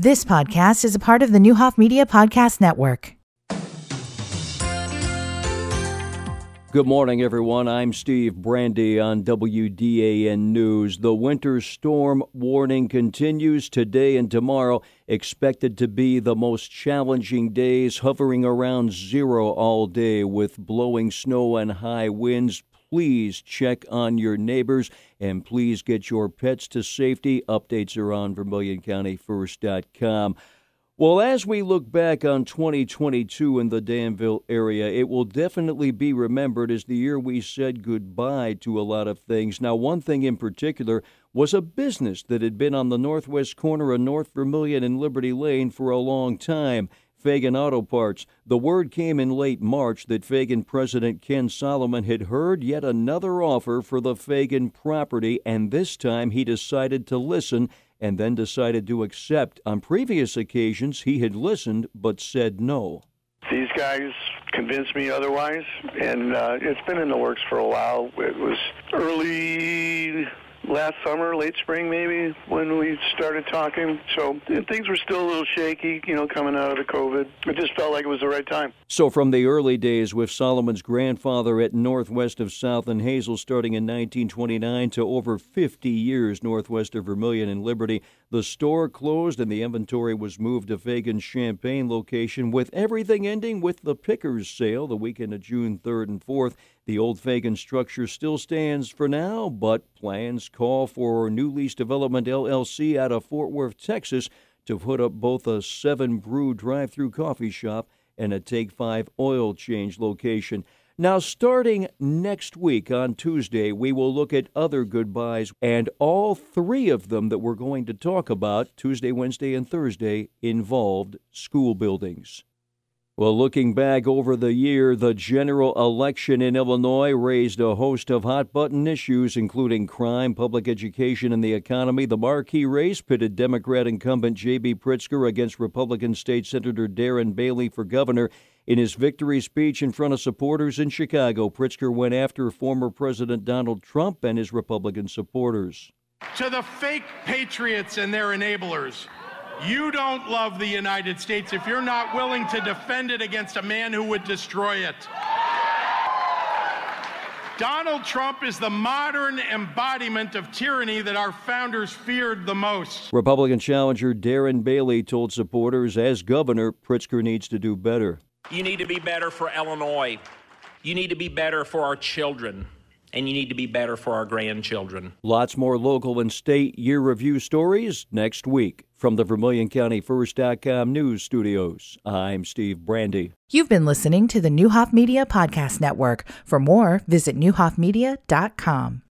This podcast is a part of the Neuhoff Media Podcast Network. Good morning, everyone. I'm Steve Brandy on WDAN News. The winter storm warning continues today and tomorrow, expected to be the most challenging days, hovering around zero all day with blowing snow and high winds please check on your neighbors and please get your pets to safety. Updates are on VermilionCountyFirst.com. Well, as we look back on 2022 in the Danville area, it will definitely be remembered as the year we said goodbye to a lot of things. Now, one thing in particular was a business that had been on the northwest corner of North Vermilion and Liberty Lane for a long time. Fagan Auto Parts. The word came in late March that Fagan President Ken Solomon had heard yet another offer for the Fagan property, and this time he decided to listen and then decided to accept. On previous occasions, he had listened but said no. These guys convinced me otherwise, and uh, it's been in the works for a while. It was early last summer, late spring maybe, when we started talking. So things were still a little shaky, you know, coming out of the COVID. It just felt like it was the right time. So from the early days with Solomon's grandfather at northwest of South and Hazel starting in 1929 to over 50 years northwest of Vermilion and Liberty, the store closed and the inventory was moved to Fagan's Champaign location with everything ending with the Pickers sale the weekend of June 3rd and 4th. The old Fagan structure still stands for now, but plans call for New Lease Development LLC out of Fort Worth, Texas, to put up both a seven brew drive through coffee shop and a Take 5 oil change location. Now, starting next week on Tuesday, we will look at other goodbyes, and all three of them that we're going to talk about Tuesday, Wednesday, and Thursday involved school buildings. Well, looking back over the year, the general election in Illinois raised a host of hot button issues, including crime, public education, and the economy. The marquee race pitted Democrat incumbent J.B. Pritzker against Republican State Senator Darren Bailey for governor. In his victory speech in front of supporters in Chicago, Pritzker went after former President Donald Trump and his Republican supporters. To the fake patriots and their enablers, you don't love the United States if you're not willing to defend it against a man who would destroy it. Donald Trump is the modern embodiment of tyranny that our founders feared the most. Republican challenger Darren Bailey told supporters as governor, Pritzker needs to do better. You need to be better for Illinois. You need to be better for our children and you need to be better for our grandchildren. Lots more local and state year review stories next week. From the Vermilion County First.com news studios, I'm Steve Brandy. You've been listening to the Neuhoff Media Podcast Network. For more, visit neuhoffmedia.com.